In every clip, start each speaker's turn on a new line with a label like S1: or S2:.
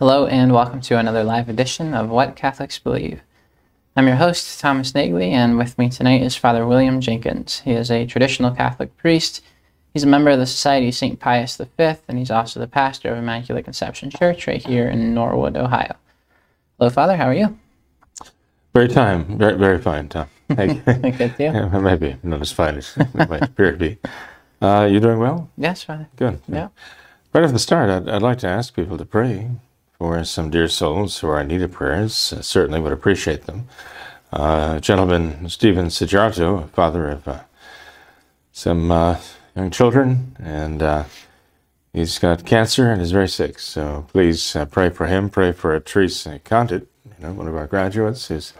S1: Hello, and welcome to another live edition of What Catholics Believe. I'm your host, Thomas Nagley, and with me tonight is Father William Jenkins. He is a traditional Catholic priest. He's a member of the Society of St. Pius V, and he's also the pastor of Immaculate Conception Church right here in Norwood, Ohio. Hello, Father. How are you?
S2: Very fine. Very, very fine, Tom.
S1: Thank you. Good,
S2: yeah, maybe not as fine as it might appear to be. Uh, you doing well?
S1: Yes, Father.
S2: Good.
S1: Yeah.
S2: Right off the start, I'd, I'd like to ask people to pray for some dear souls who are in need of prayers. Uh, certainly would appreciate them. Uh, gentleman Stephen Sijarto, father of uh, some uh, young children, and uh, he's got cancer and is very sick. So please uh, pray for him. Pray for Teresa Condit, you know, one of our graduates, who's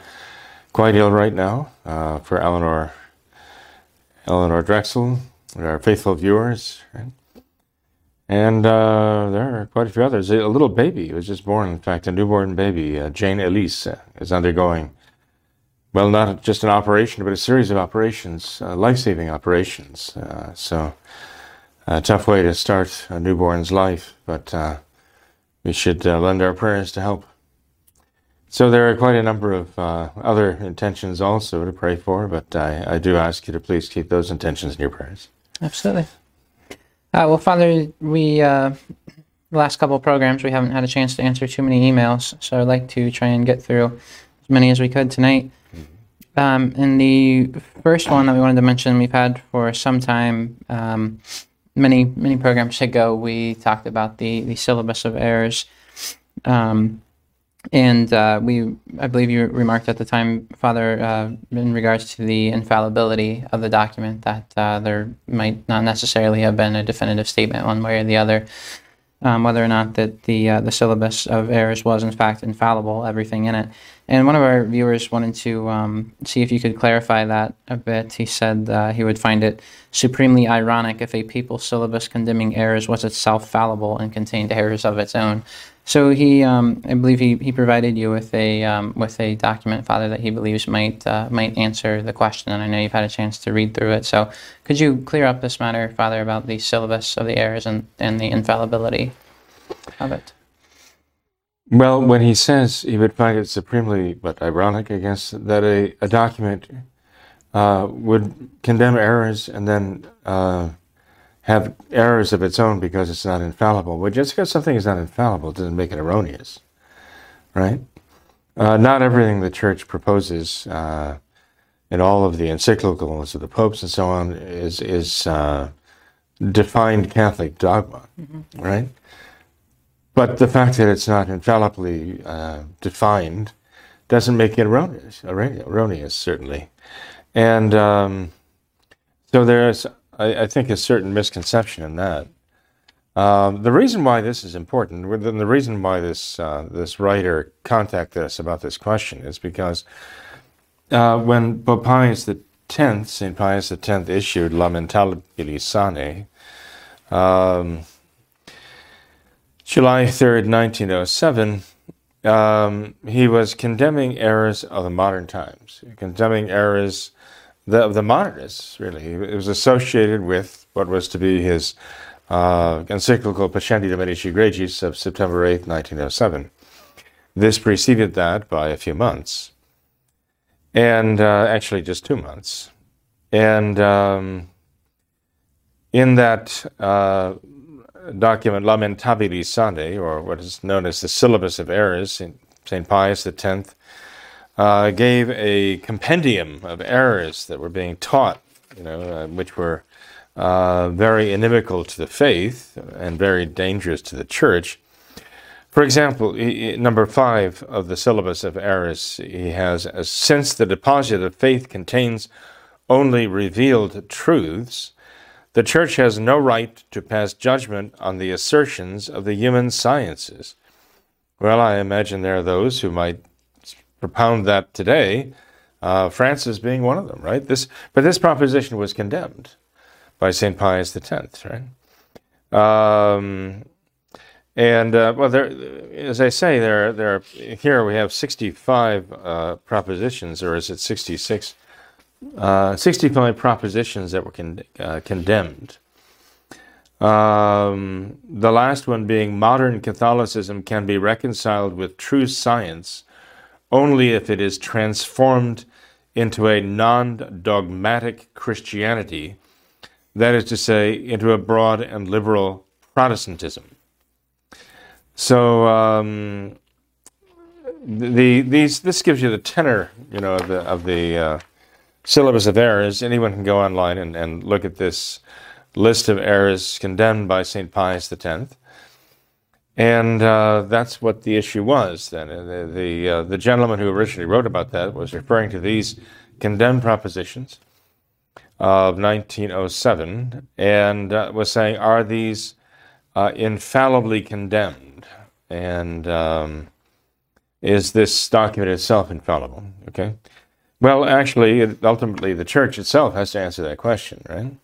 S2: quite ill right now. for Eleanor, Eleanor Drexel, our faithful viewers. Right? And uh, there are quite a few others. A little baby was just born, in fact, a newborn baby, uh, Jane Elise, uh, is undergoing, well, not just an operation, but a series of operations, uh, life saving operations. Uh, so, a tough way to start a newborn's life, but we should lend our prayers to help. So, there are quite a number of other intentions also to pray for, but I, I do ask you to please keep those intentions in your prayers.
S1: Absolutely. Uh, well, Father, we uh, the last couple of programs we haven't had a chance to answer too many emails, so I'd like to try and get through as many as we could tonight. Um, and the first one that we wanted to mention, we've had for some time, um, many many programs ago, we talked about the the syllabus of errors. Um, and uh, we, I believe you remarked at the time, Father, uh, in regards to the infallibility of the document, that uh, there might not necessarily have been a definitive statement one way or the other, um, whether or not that the uh, the syllabus of errors was in fact infallible, everything in it. And one of our viewers wanted to um, see if you could clarify that a bit. He said uh, he would find it supremely ironic if a papal syllabus condemning errors was itself fallible and contained errors of its own. So he, um, I believe he, he provided you with a um, with a document, Father, that he believes might uh, might answer the question, and I know you've had a chance to read through it. So could you clear up this matter, Father, about the syllabus of the errors and, and the infallibility of it?
S2: Well, when he says he would find it supremely, but ironic, I guess, that a, a document uh, would condemn errors and then uh, have errors of its own because it's not infallible. Well, just because something is not infallible doesn't make it erroneous, right? Uh, not everything the church proposes uh, in all of the encyclicals of the popes and so on is is uh, defined Catholic dogma, mm-hmm. right? But the fact that it's not infallibly uh, defined doesn't make it erroneous. Erroneous, certainly, and um, so there's I, I, think, a certain misconception in that. Um, the reason why this is important, and the reason why this uh, this writer contacted us about this question is because uh, when Pope Pius X, St. Pius X, issued Lamentabili Sane, um, July 3rd, 1907, um, he was condemning errors of the modern times, condemning errors the, the modernists, really. It was associated with what was to be his uh, encyclical Pascendi Dominici Gregis of September 8, 1907. This preceded that by a few months, and uh, actually just two months. And um, in that uh, document, Lamentabili Sane, or what is known as the Syllabus of Errors, St. Pius X uh, gave a compendium of errors that were being taught, you know, uh, which were uh, very inimical to the faith and very dangerous to the church. For example, he, number five of the syllabus of errors, he has since the deposit of faith contains only revealed truths, the Church has no right to pass judgment on the assertions of the human sciences. Well, I imagine there are those who might propound that today, uh, Francis being one of them, right? This, but this proposition was condemned by St. Pius X, right? Um, and uh, well, there, as I say, there, there. Here we have 65 uh, propositions, or is it 66? Uh, 65 propositions that were con- uh, condemned. Um, the last one being modern Catholicism can be reconciled with true science only if it is transformed into a non dogmatic Christianity, that is to say, into a broad and liberal Protestantism. So um, the these this gives you the tenor, you know, of the of the uh, syllabus of errors. Anyone can go online and, and look at this list of errors condemned by Saint Pius X. And uh, that's what the issue was then. The, the, uh, the, gentleman who originally wrote about that was referring to these condemned propositions of 1907 and uh, was saying, are these uh, infallibly condemned? And um, is this document itself infallible? Okay. Well, actually, ultimately, the church itself has to answer that question, right?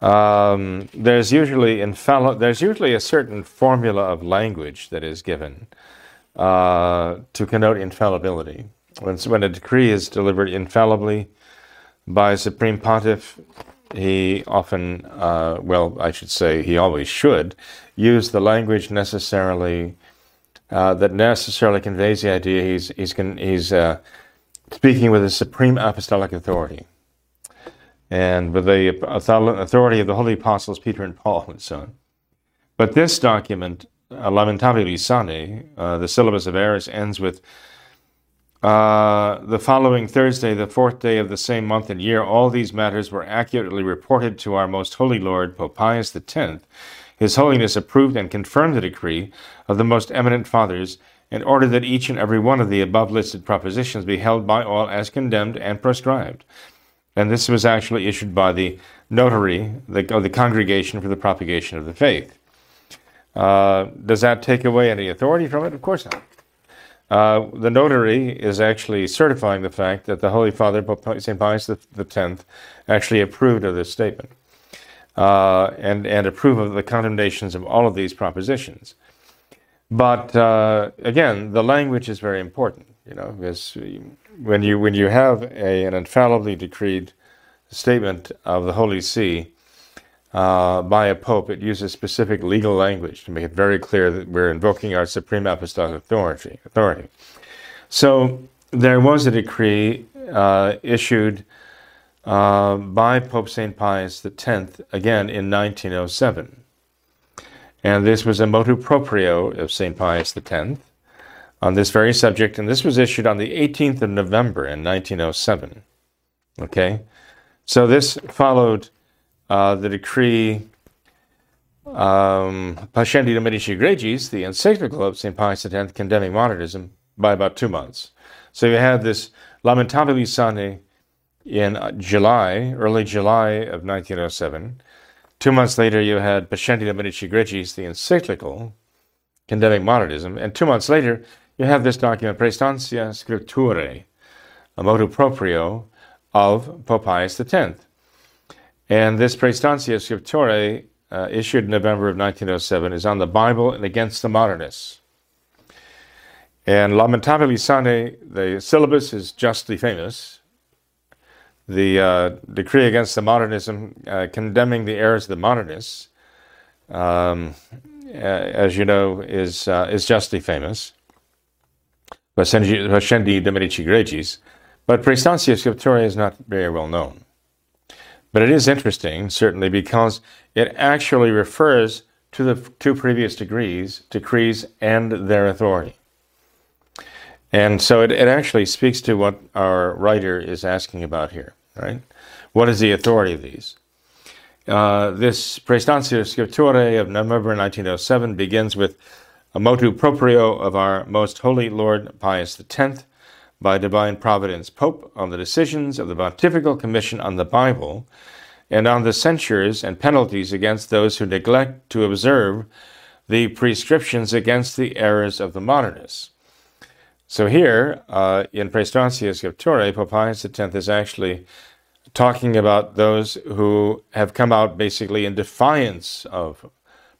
S2: Um, there's usually infalli- there's usually a certain formula of language that is given uh, to connote infallibility. When, when a decree is delivered infallibly by a supreme pontiff, he often, uh, well, I should say, he always should use the language necessarily uh, that necessarily conveys the idea he's he's he's uh, speaking with a supreme apostolic authority and with the authority of the holy apostles Peter and Paul and so on. But this document, uh, Lamentabili Sane, uh, the syllabus of errors, ends with uh, the following Thursday, the fourth day of the same month and year, all these matters were accurately reported to our most holy Lord, Pope Pius X. His Holiness approved and confirmed the decree of the most eminent fathers in order that each and every one of the above listed propositions be held by all as condemned and proscribed and this was actually issued by the notary the, of the Congregation for the Propagation of the Faith. Uh, does that take away any authority from it? Of course not. Uh, the notary is actually certifying the fact that the Holy Father, St. Pius X, actually approved of this statement uh, and, and approved of the condemnations of all of these propositions. But uh, again, the language is very important, you know, because when you when you have a, an infallibly decreed statement of the Holy See uh, by a pope, it uses specific legal language to make it very clear that we're invoking our supreme apostolic authority. Authority. So there was a decree uh, issued uh, by Pope Saint Pius X again in 1907, and this was a motu proprio of Saint Pius X on this very subject, and this was issued on the 18th of November in 1907. Okay, so this followed uh, the decree um, Pascendi Dominici Gregis, the encyclical of St. Pius X condemning modernism, by about two months. So you had this Lamentabili Sane in July, early July of 1907. Two months later, you had Pascendi Dominici Gregis, the encyclical condemning modernism. And two months later, you have this document, Praestantia Scripturae, a motu proprio of Pope Pius X. And this Praestantia Scripturae, uh, issued in November of 1907, is on the Bible and against the modernists. And Lamentabili Sane, the syllabus is justly famous. The uh, decree against the modernism, uh, condemning the errors of the modernists, um, as you know, is, uh, is justly famous. Pascendi Dominici Gregis, but Praestantia Scripturae is not very well known. But it is interesting, certainly, because it actually refers to the two previous degrees, decrees and their authority. And so it, it actually speaks to what our writer is asking about here, right? What is the authority of these? Uh, this Praestantia Scripturae of November 1907 begins with a motu proprio of our most holy Lord Pius X by divine providence Pope on the decisions of the Pontifical Commission on the Bible and on the censures and penalties against those who neglect to observe the prescriptions against the errors of the modernists. So here, uh, in Praestantia Scripturae, Pope Pius X is actually talking about those who have come out basically in defiance of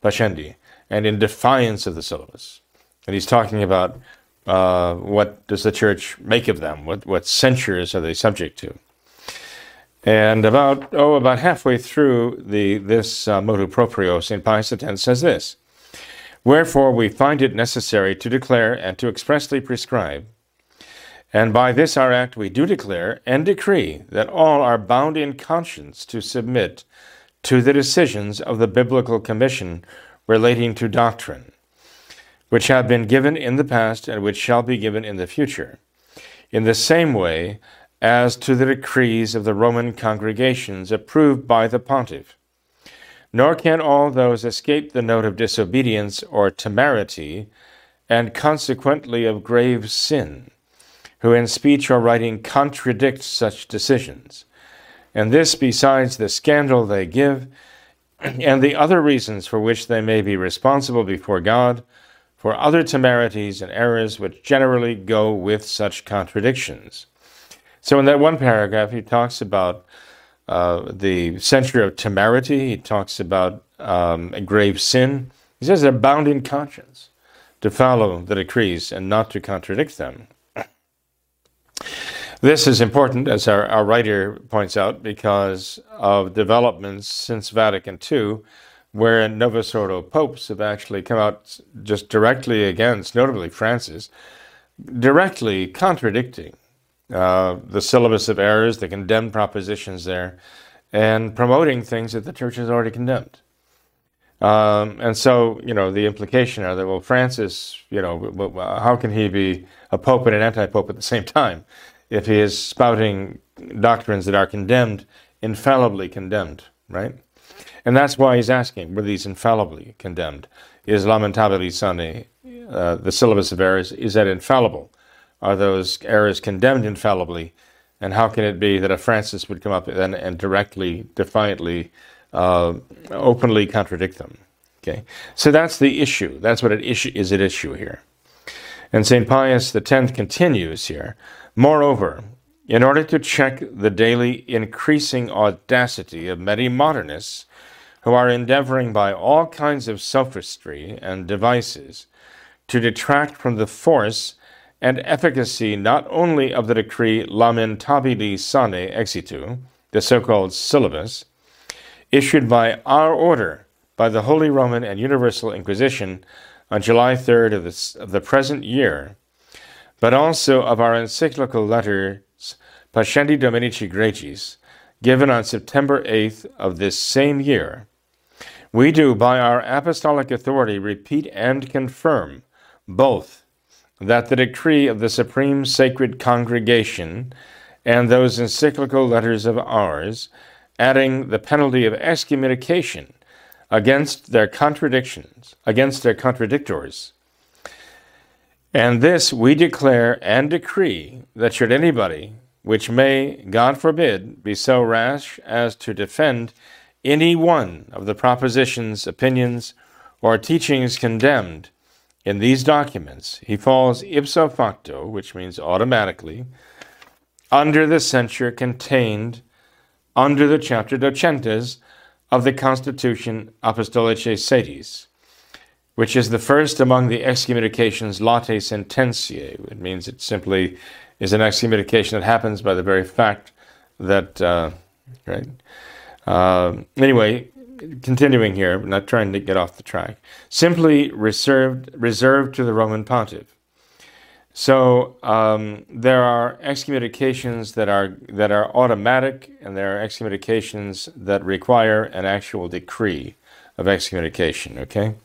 S2: Pascendi and in defiance of the syllabus. And he's talking about uh, what does the church make of them? What, what censures are they subject to? And about oh, about halfway through the this uh, motu proprio, Saint Pius X says this: Wherefore we find it necessary to declare and to expressly prescribe, and by this our act we do declare and decree that all are bound in conscience to submit to the decisions of the biblical commission relating to doctrine, which have been given in the past and which shall be given in the future. In the same way as to the decrees of the Roman congregations approved by the pontiff. Nor can all those escape the note of disobedience or temerity, and consequently of grave sin, who in speech or writing contradict such decisions. And this besides the scandal they give, and the other reasons for which they may be responsible before God, for other temerities and errors which generally go with such contradictions. So, in that one paragraph, he talks about uh, the censure of temerity, he talks about um, a grave sin. He says they're bound in conscience to follow the decrees and not to contradict them. This is important, as our, our writer points out, because of developments since Vatican II, where Novus Ordo popes have actually come out just directly against, notably Francis, directly contradicting uh, the syllabus of errors, the condemned propositions there, and promoting things that the church has already condemned. Um, and so, you know, the implication are that, well, Francis, you know, how can he be a pope and an anti pope at the same time if he is spouting doctrines that are condemned, infallibly condemned, right? And that's why he's asking, were these infallibly condemned? Is Lamentabili Sane, uh, the syllabus of errors, is that infallible? are those errors condemned infallibly? And how can it be that a Francis would come up and, and directly, defiantly, uh, openly contradict them? Okay, so that's the issue. That's what it issue is at issue here. And St. Pius X continues here. Moreover, in order to check the daily increasing audacity of many modernists who are endeavoring by all kinds of sophistry and devices to detract from the force and efficacy not only of the decree Lamentabili Sane Exitu, the so called syllabus, issued by our order by the Holy Roman and Universal Inquisition on July 3rd of, this, of the present year, but also of our encyclical letters Pascendi Dominici Gregis, given on September 8th of this same year, we do by our apostolic authority repeat and confirm both that the decree of the Supreme Sacred Congregation and those encyclical letters of ours, adding the penalty of excommunication against their contradictions, against their contradictors. And this we declare and decree that should anybody, which may, God forbid, be so rash as to defend any one of the propositions, opinions, or teachings condemned, in these documents, he falls ipso facto, which means automatically, under the censure contained under the chapter docentes of the Constitution Apostolicae Sedis, which is the first among the excommunications latae sententiae. It means it simply is an excommunication that happens by the very fact that, uh, right? Uh, anyway, continuing here, not trying to get off the track, simply reserved reserved to the Roman pontiff. So um, there are excommunications that are that are automatic, and there are excommunications that require an actual decree of excommunication. Okay,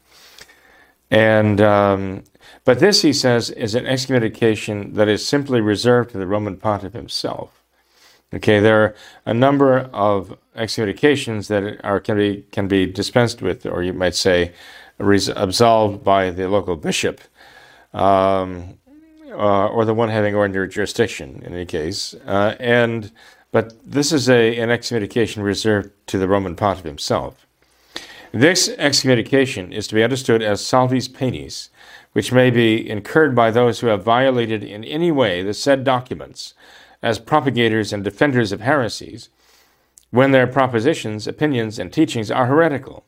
S2: and um, but this he says is an excommunication that is simply reserved to the Roman pontiff himself. Okay, there are a number of excommunications that are can be can be dispensed with, or you might say, res- absolved by the local bishop, um, uh, or the one having ordinary jurisdiction in any case, uh, and but this is a, an excommunication reserved to the Roman pontiff himself. This excommunication is to be understood as salvis poenis, which may be incurred by those who have violated in any way the said documents as propagators and defenders of heresies, when their propositions, opinions, and teachings are heretical,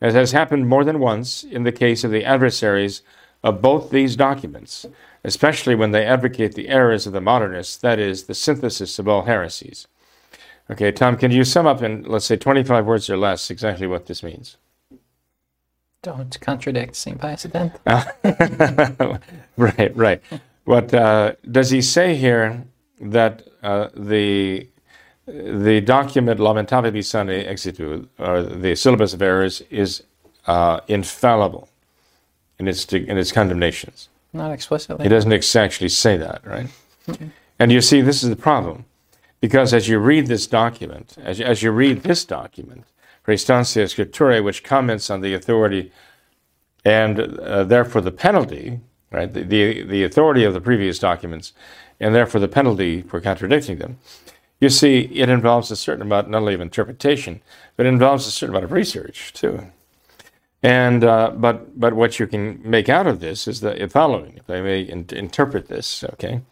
S2: as has happened more than once in the case of the adversaries of both these documents, especially when they advocate the errors of the modernists, that is, the synthesis of all heresies. Okay, Tom, can you sum up in, let's say, 25 words or less exactly what this means?
S1: Don't contradict St. Pius X.
S2: right, right. What uh, does he say here that uh, the the document Lamentabili Sane Exitu, or the syllabus of errors, is uh, infallible in its in its condemnations?
S1: Not explicitly.
S2: He doesn't actually say that, right? And you see, this is the problem. Because as you read this document, as you, as you read this document, Praestantia Scripturae, which comments on the authority and uh, therefore the penalty, right, the, the, the authority of the previous documents, and therefore the penalty for contradicting them, you see, it involves a certain amount not only of interpretation, but it involves a certain amount of research too. And uh, but but what you can make out of this is the following, if I may in- interpret this, okay.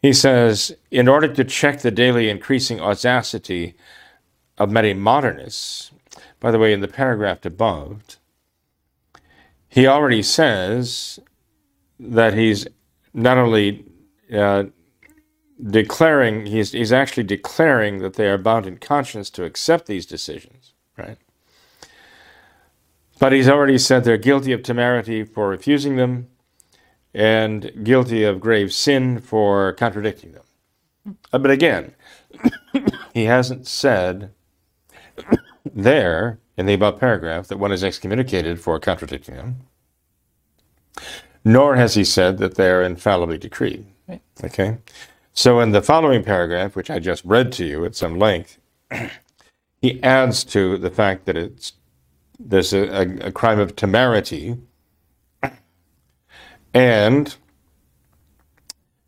S2: He says, in order to check the daily increasing audacity of many modernists, by the way, in the paragraph above, he already says that he's not only uh, declaring, he's, he's actually declaring that they are bound in conscience to accept these decisions, right? But he's already said they're guilty of temerity for refusing them and guilty of grave sin for contradicting them. Uh, but again, he hasn't said there in the above paragraph that one is excommunicated for contradicting them, nor has he said that they are infallibly decreed.
S1: Right.
S2: Okay? So in the following paragraph, which I just read to you at some length, he adds to the fact that it's there's a, a, a crime of temerity and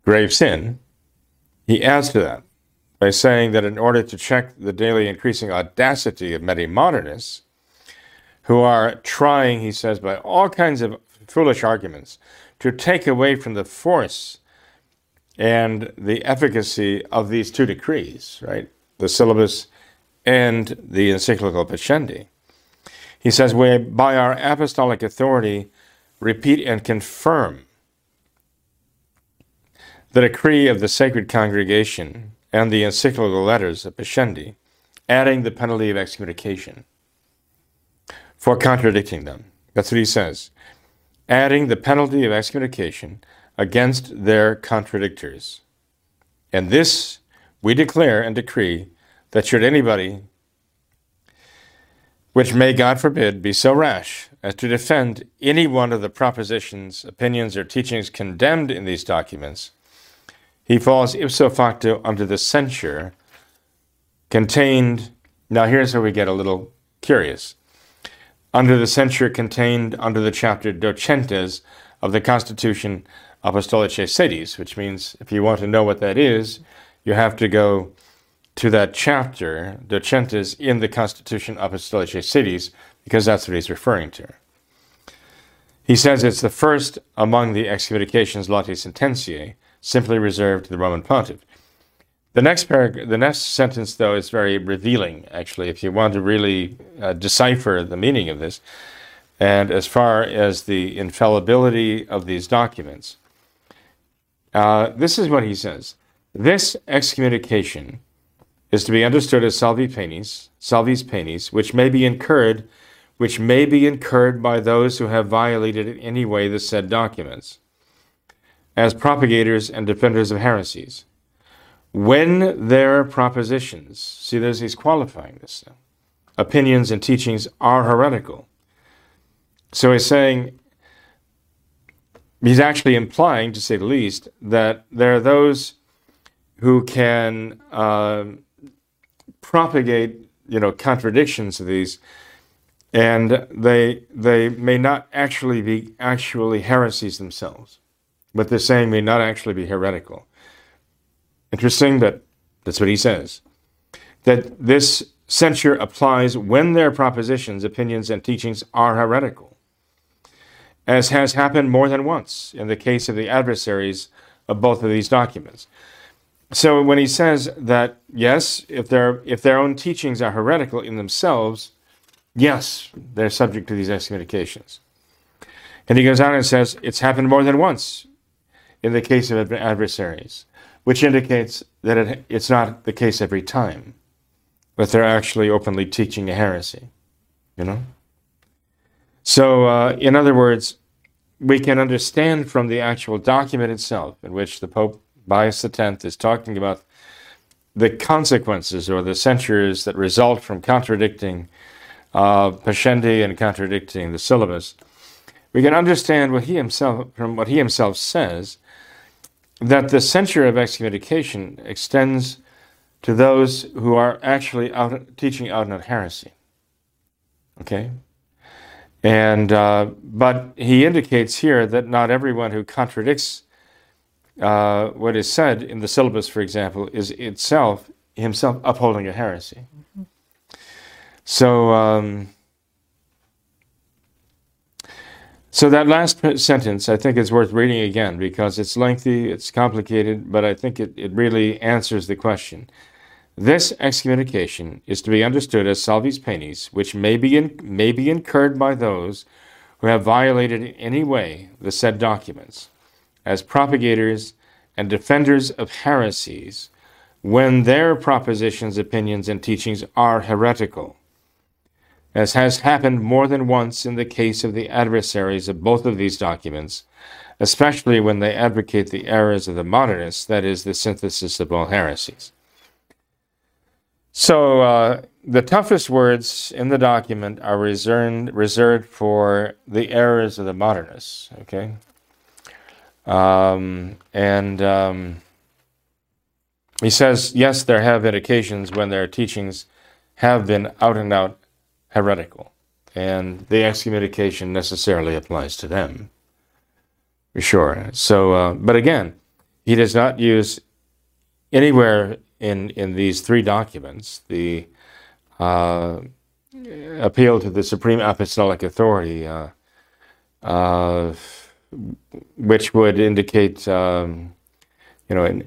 S2: grave sin. He adds to that by saying that in order to check the daily increasing audacity of many modernists, who are trying, he says, by all kinds of foolish arguments, to take away from the force and the efficacy of these two decrees, right? The syllabus and the encyclical Pascendi. He says, We, by our apostolic authority, repeat and confirm the decree of the Sacred Congregation and the encyclical letters of Pascendi, adding the penalty of excommunication for contradicting them. That's what he says. Adding the penalty of excommunication against their contradictors. And this we declare and decree that should anybody, which may God forbid, be so rash as to defend any one of the propositions, opinions, or teachings condemned in these documents, he falls ipso facto under the censure contained. Now, here's where we get a little curious. Under the censure contained under the chapter Docentes of the Constitution Apostolicae Sedis, which means if you want to know what that is, you have to go to that chapter, Docentes, in the Constitution Apostolicae Sedis, because that's what he's referring to. He says it's the first among the excommunications latae sententiae, simply reserved to the Roman pontiff. The next parag- the next sentence, though, is very revealing. Actually, if you want to really uh, decipher the meaning of this, and as far as the infallibility of these documents, uh, this is what he says: This excommunication is to be understood as salvi poenis, salvis poenis, which may be incurred, which may be incurred by those who have violated in any way the said documents, as propagators and defenders of heresies when their propositions, see, there's he's qualifying this now, opinions and teachings are heretical. So he's saying, he's actually implying, to say the least, that there are those who can uh, propagate, you know, contradictions of these, and they they may not actually be actually heresies themselves, but they're saying may not actually be heretical. Interesting that That's what he says. That this censure applies when their propositions, opinions, and teachings are heretical, as has happened more than once in the case of the adversaries of both of these documents. So when he says that, yes, if their, if their own teachings are heretical in themselves, yes, they're subject to these excommunications. And he goes on and says, it's happened more than once in the case of adversaries, which indicates that it, it's not the case every time, but they're actually openly teaching a heresy, you know? So, uh, in other words, we can understand from the actual document itself, in which the Pope Pius X is talking about the consequences or the censures that result from contradicting uh, Pascendi and contradicting the syllabus, we can understand what he himself, from what he himself says, that the censure of excommunication extends to those who are actually out, teaching out heresy. Okay? And, uh, but he indicates here that not everyone who contradicts uh, what is said in the syllabus, for example, is itself himself upholding a heresy. Mm-hmm. So, um, so that last sentence, I think, is worth reading again because it's lengthy, it's complicated, but I think it, it really answers the question. This excommunication is to be understood as salvis poenis, which may be, in, may be incurred by those who have violated in any way the said documents as propagators and defenders of heresies when their propositions, opinions, and teachings are heretical, as has happened more than once in the case of the adversaries of both of these documents, especially when they advocate the errors of the modernists, that is, the synthesis of all heresies. So, uh, the toughest words in the document are reserved, reserved for the errors of the modernists, okay? Um, and um, he says, yes, there have been occasions when their teachings have been out and out heretical, and the excommunication necessarily applies to them. Sure. So, uh, but again, he does not use anywhere in in these three documents the uh, appeal to the supreme apostolic authority. Uh, uh which would indicate, um, you know, in,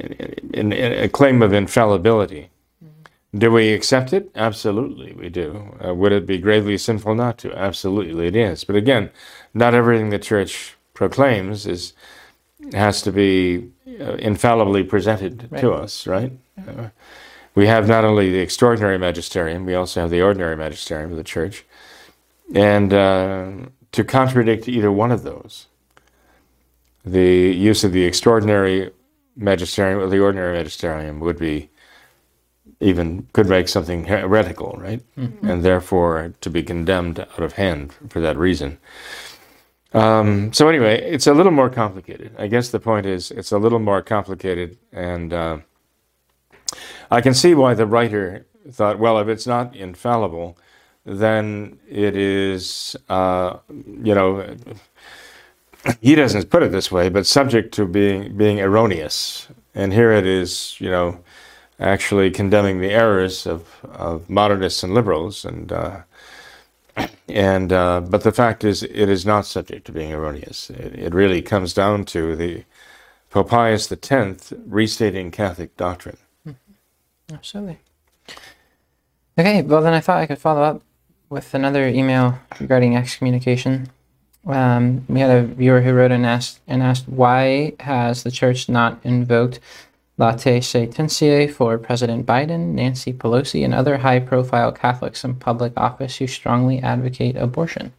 S2: in, in a claim of infallibility. Mm-hmm. Do we accept it? Absolutely, we do. Uh, would it be gravely sinful not to? Absolutely, it is. But again, not everything the church proclaims is has to be uh, infallibly presented right. to us, right? Uh, we have not only the extraordinary magisterium, we also have the ordinary magisterium of the church. And uh, to contradict either one of those the use of the extraordinary magisterium or the ordinary magisterium would be even could make something heretical, right? Mm-hmm. And therefore to be condemned out of hand for that reason. Um, so anyway, it's a little more complicated. I guess the point is it's a little more complicated, and uh, I can see why the writer thought, well, if it's not infallible, then it is, uh, you know he doesn't put it this way, but subject to being being erroneous. And here it is, you know, actually condemning the errors of, of modernists and liberals, and uh, and uh, but the fact is, it is not subject to being erroneous. It, it really comes down to the Pope Pius X restating Catholic doctrine.
S1: Mm-hmm. Absolutely. Okay, well then I thought I could follow up with another email regarding excommunication. Um, we had a viewer who wrote and asked and asked why has the church not invoked Latae Sententiae for President Biden, Nancy Pelosi, and other high-profile Catholics in public office who strongly advocate abortion?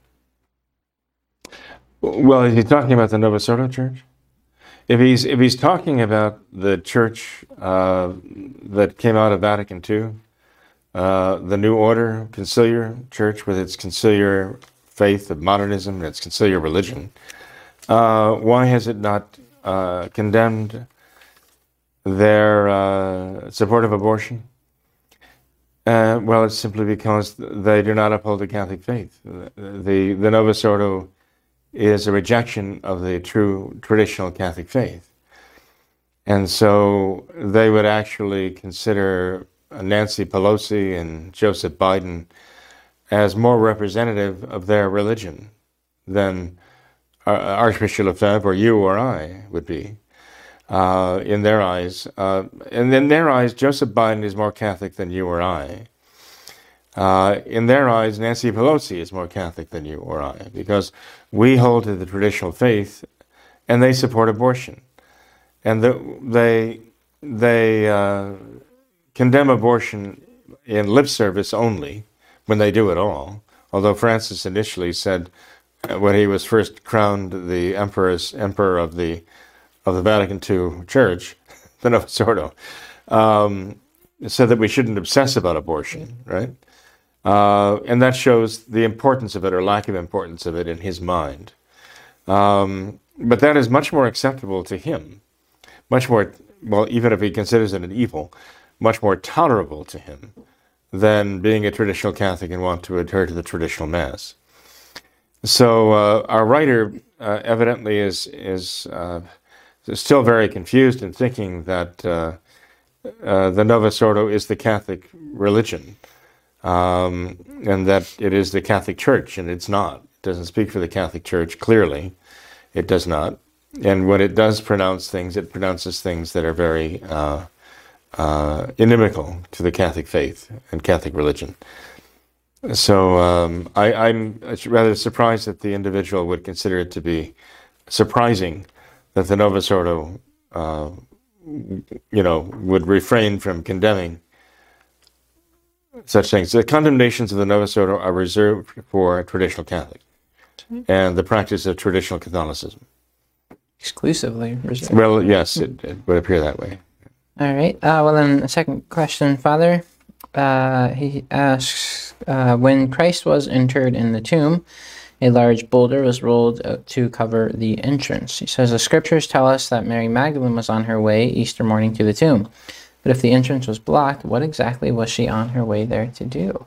S2: Well, is he talking about the Novus Ordo Church? If he's if he's talking about the church uh, that came out of Vatican II, uh, the New Order Conciliar Church with its conciliar faith of modernism its conciliar religion, uh, why has it not uh, condemned their uh, support of abortion? Uh, well, it's simply because they do not uphold the Catholic faith. The, the Novus Ordo is a rejection of the true traditional Catholic faith. And so they would actually consider Nancy Pelosi and Joseph Biden as more representative of their religion than uh, Archbishop Lefebvre or you or I would be. Uh, in their eyes. Uh, and in their eyes, Joseph Biden is more Catholic than you or I. Uh, in their eyes, Nancy Pelosi is more Catholic than you or I because we hold to the traditional faith and they support abortion. And the, they, they uh, condemn abortion in lip service only when they do it all. Although Francis initially said, uh, when he was first crowned the emperor's, emperor of the of the Vatican II Church, the Novus Ordo, um, said that we shouldn't obsess about abortion, right? Uh, and that shows the importance of it or lack of importance of it in his mind. Um, but that is much more acceptable to him, much more, well, even if he considers it an evil, much more tolerable to him than being a traditional Catholic and want to adhere to the traditional Mass. So uh, our writer uh, evidently is is uh, still very confused in thinking that uh, uh, the Novus Ordo is the Catholic religion um, and that it is the Catholic Church, and it's not. It doesn't speak for the Catholic Church clearly. It does not. And when it does pronounce things, it pronounces things that are very uh, inimical to the Catholic faith and Catholic religion. So um, I, am rather surprised that the individual would consider it to be surprising that the Novus Ordo, uh, you know, would refrain from condemning such things. The condemnations of the Novus Ordo are reserved for traditional Catholic and the practice of traditional Catholicism.
S1: Exclusively reserved.
S2: Well, yes, it, it would appear that way.
S1: All right. Uh, well, then, the second question, Father. Uh, he asks uh, When Christ was interred in the tomb, a large boulder was rolled out to cover the entrance. He says the scriptures tell us that Mary Magdalene was on her way Easter morning to the tomb. But if the entrance was blocked, what exactly was she on her way there to do?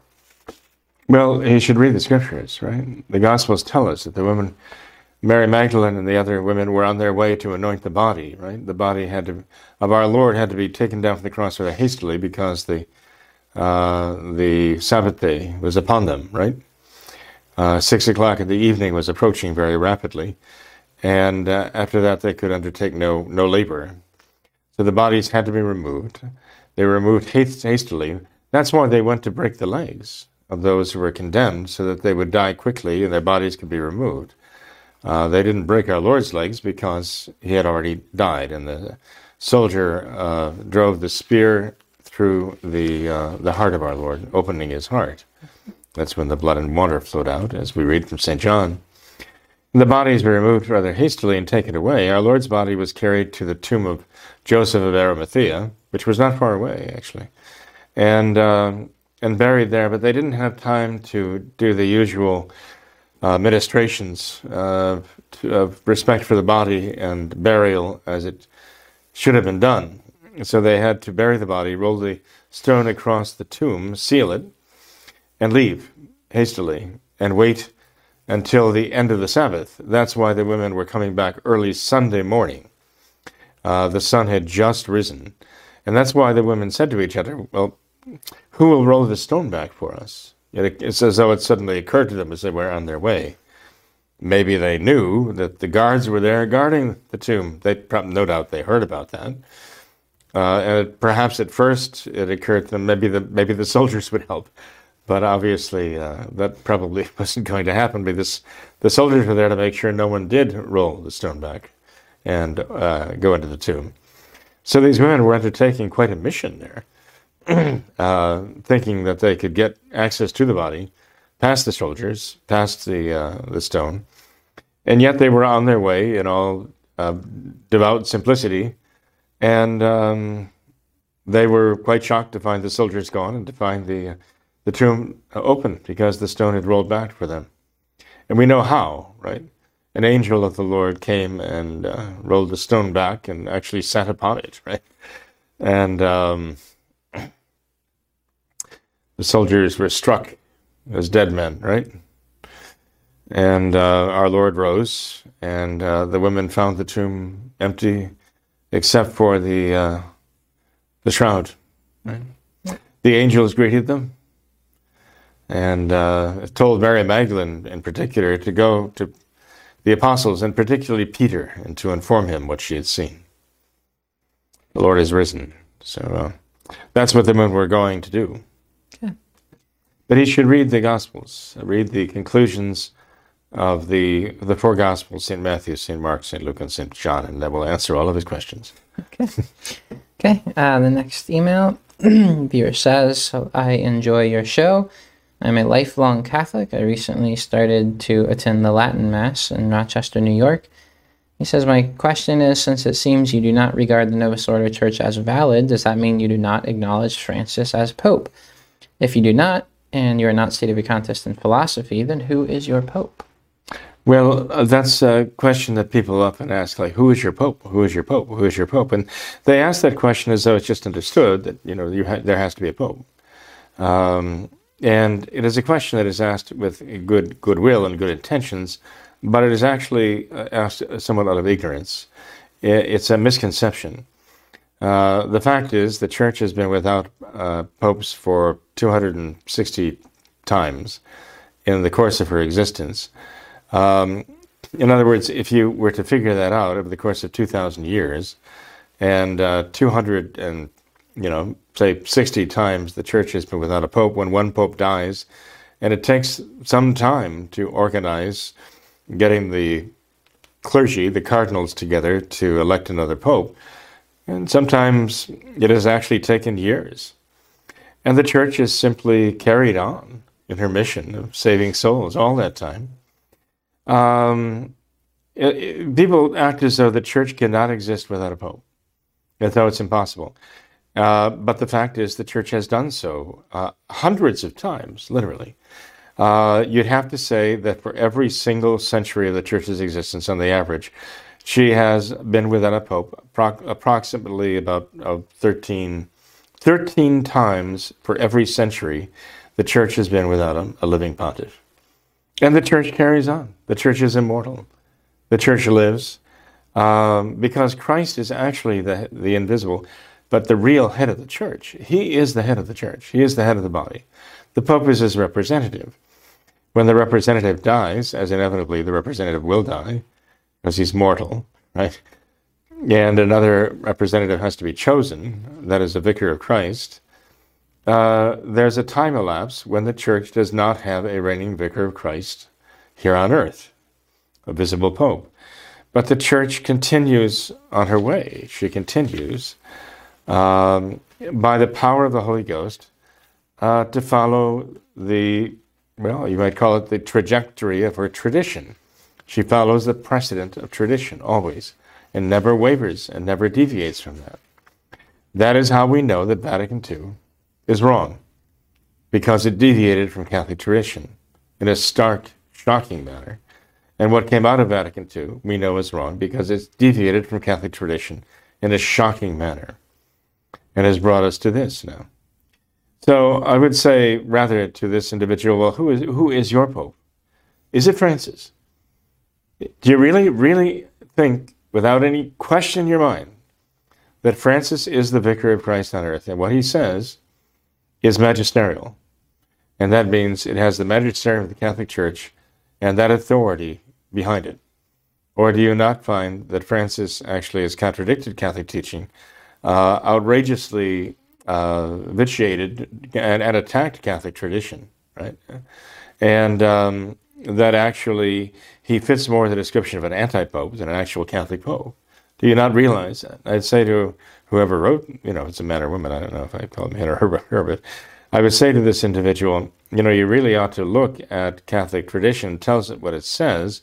S2: Well, he should read the scriptures, right? The Gospels tell us that the women, Mary Magdalene and the other women, were on their way to anoint the body, right? The body had to, of our Lord had to be taken down from the cross rather hastily because the, uh, the Sabbath day was upon them, right? Uh, six o'clock in the evening was approaching very rapidly, and uh, after that they could undertake no no labor. So the bodies had to be removed. They were removed hastily. That's why they went to break the legs of those who were condemned, so that they would die quickly and their bodies could be removed. Uh, they didn't break our Lord's legs because he had already died, and the soldier uh, drove the spear through the uh, the heart of our Lord, opening his heart. That's when the blood and water flowed out, as we read from St. John. The bodies were removed rather hastily and taken away. Our Lord's body was carried to the tomb of Joseph of Arimathea, which was not far away, actually, and, uh, and buried there. But they didn't have time to do the usual uh, ministrations uh, of respect for the body and burial as it should have been done. So they had to bury the body, roll the stone across the tomb, seal it, and leave hastily and wait until the end of the Sabbath. That's why the women were coming back early Sunday morning. Uh, the sun had just risen. And that's why the women said to each other, Well, who will roll the stone back for us? It's as though it suddenly occurred to them as they were on their way. Maybe they knew that the guards were there guarding the tomb. They probably no doubt they heard about that. Uh, and perhaps at first it occurred to them maybe the maybe the soldiers would help. But obviously, uh, that probably wasn't going to happen because the soldiers were there to make sure no one did roll the stone back and uh, go into the tomb. So these women were undertaking quite a mission there, uh, thinking that they could get access to the body, past the soldiers, past the uh, the stone, and yet they were on their way in all uh, devout simplicity, and um, they were quite shocked to find the soldiers gone and to find the the tomb open because the stone had rolled back for them. And we know how, right? An angel of the Lord came and uh, rolled the stone back and actually sat upon it, right? And um, the soldiers were struck as dead men, right? And uh, our Lord rose, and uh, the women found the tomb empty, except for the uh, the shroud. Right? The angels greeted them and uh, told Mary Magdalene in particular to go to the apostles, and particularly Peter, and to inform him what she had seen. The Lord has risen. So uh, that's what the men were going to do. But he should read the Gospels, read the conclusions of the the four Gospels: Saint Matthew, Saint Mark, Saint Luke, and Saint John, and that will answer all of his questions.
S1: Okay. okay. Uh, the next email viewer says, "I enjoy your show. I'm a lifelong Catholic. I recently started to attend the Latin Mass in Rochester, New York." He says, My question is since it seems you do not regard the Novus Ordo Church as valid, does that mean you do not acknowledge Francis as Pope? If you do not, and you are not sedevacantist in philosophy, then who is your Pope?
S2: Well, uh, that's a question that people often ask, like, who is your Pope? Who is your Pope? Who is your Pope? And they ask that question as though it's just understood that, you know, you ha- there has to be a Pope. Um, and it is a question that is asked with good goodwill and good intentions, but it is actually uh, asked somewhat out of ignorance. It's a misconception. Uh, the fact is, the church has been without uh, popes for 260 times in the course of her existence. Um, in other words, if you were to figure that out over the course of 2,000 years, and uh, 200 and you know, say 60 times the church has been without a pope when one pope dies, and it takes some time to organize getting the clergy, the cardinals, together to elect another pope. And sometimes it has actually taken years. And the church has simply carried on in her mission of saving souls all that time. Um, it, it, people act as though the church cannot exist without a pope, as though it's impossible. Uh, but the fact is, the church has done so uh, hundreds of times, literally. Uh, you'd have to say that for every single century of the church's existence, on the average, she has been without a pope approximately about uh, 13, 13 times for every century the church has been without a, a living pontiff. And the church carries on. The church is immortal. The church lives um, because Christ is actually the, the invisible, but the real head of the church. He is the head of the church. He is the head of the body. The Pope is his representative. When the representative dies, as inevitably the representative will die, because he's mortal, right? And another representative has to be chosen, that is, the vicar of Christ. Uh, there's a time elapse when the church does not have a reigning vicar of Christ here on earth, a visible pope. But the church continues on her way. She continues um, by the power of the Holy Ghost uh, to follow the well, you might call it the trajectory of her tradition. She follows the precedent of tradition always and never wavers and never deviates from that. That is how we know that Vatican II is wrong, because it deviated from Catholic tradition in a stark, shocking manner. And what came out of Vatican II, we know is wrong because it's deviated from Catholic tradition in a shocking manner and has brought us to this now. So I would say rather to this individual, well, who is who is your pope? Is it Francis? Do you really, really think, without any question in your mind, that Francis is the vicar of Christ on earth, and what he says is magisterial, and that means it has the magisterium of the Catholic Church and that authority behind it? Or do you not find that Francis actually has contradicted Catholic teaching, uh, outrageously uh, vitiated and, and, attacked Catholic tradition, right? And um, that actually he fits more the description of an anti-pope than an actual Catholic pope. Do you not realize that? I'd say to whoever wrote, you know, it's a man or woman. I don't know if I call him him or her, but I would say to this individual, you know, you really ought to look at Catholic tradition. tells it what it says.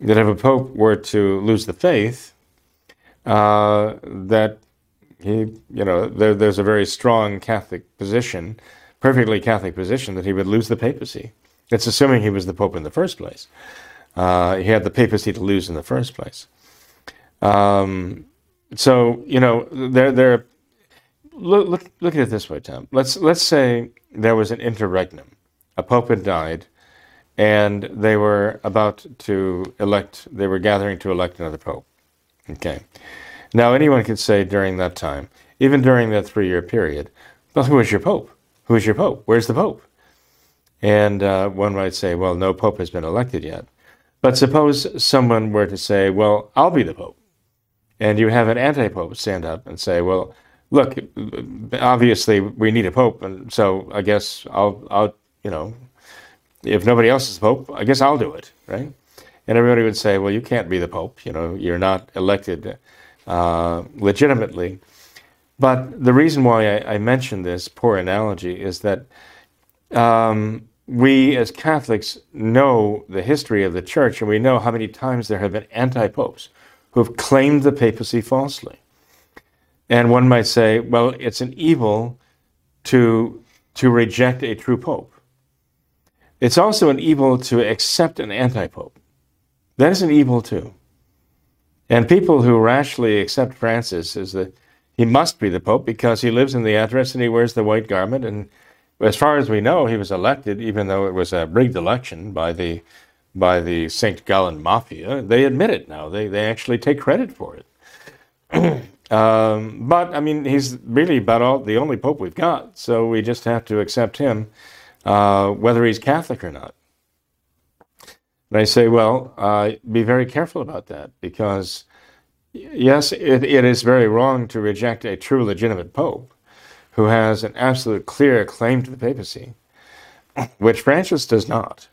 S2: That if a pope were to lose the faith, uh, that he, you know, there, there's a very strong Catholic position, perfectly Catholic position, that he would lose the papacy. It's assuming he was the Pope in the first place. Uh, he had the papacy to lose in the first place. Um, so you know, there, there. Look, look, look at it this way, Tom. Let's let's say there was an interregnum. A pope had died, and they were about to elect. They were gathering to elect another pope. Okay. Now, anyone could say during that time, even during that three year period, well, who is your Pope? Who is your Pope? Where's the Pope? And uh, one might say, well, no Pope has been elected yet. But suppose someone were to say, well, I'll be the Pope. And you have an anti Pope stand up and say, well, look, obviously we need a Pope. And so I guess I'll, I'll you know, if nobody else is Pope, I guess I'll do it, right? And everybody would say, well, you can't be the Pope. You know, you're not elected uh, legitimately. But the reason why I, I mention this poor analogy is that um, we as Catholics know the history of the Church and we know how many times there have been anti popes who have claimed the papacy falsely. And one might say, well, it's an evil to, to reject a true pope. It's also an evil to accept an anti pope. That is an evil too. And people who rashly accept Francis as the he must be the pope because he lives in the address and he wears the white garment and as far as we know he was elected even though it was a rigged election by the by the St. Gallen mafia. They admit it now. They they actually take credit for it. Um, but I mean he's really about all the only pope we've got so we just have to accept him uh, whether he's Catholic or not. And I say, well, uh, be very careful about that because, yes, it, it is very wrong to reject a true legitimate pope who has an absolute clear claim to the papacy, which Francis does not.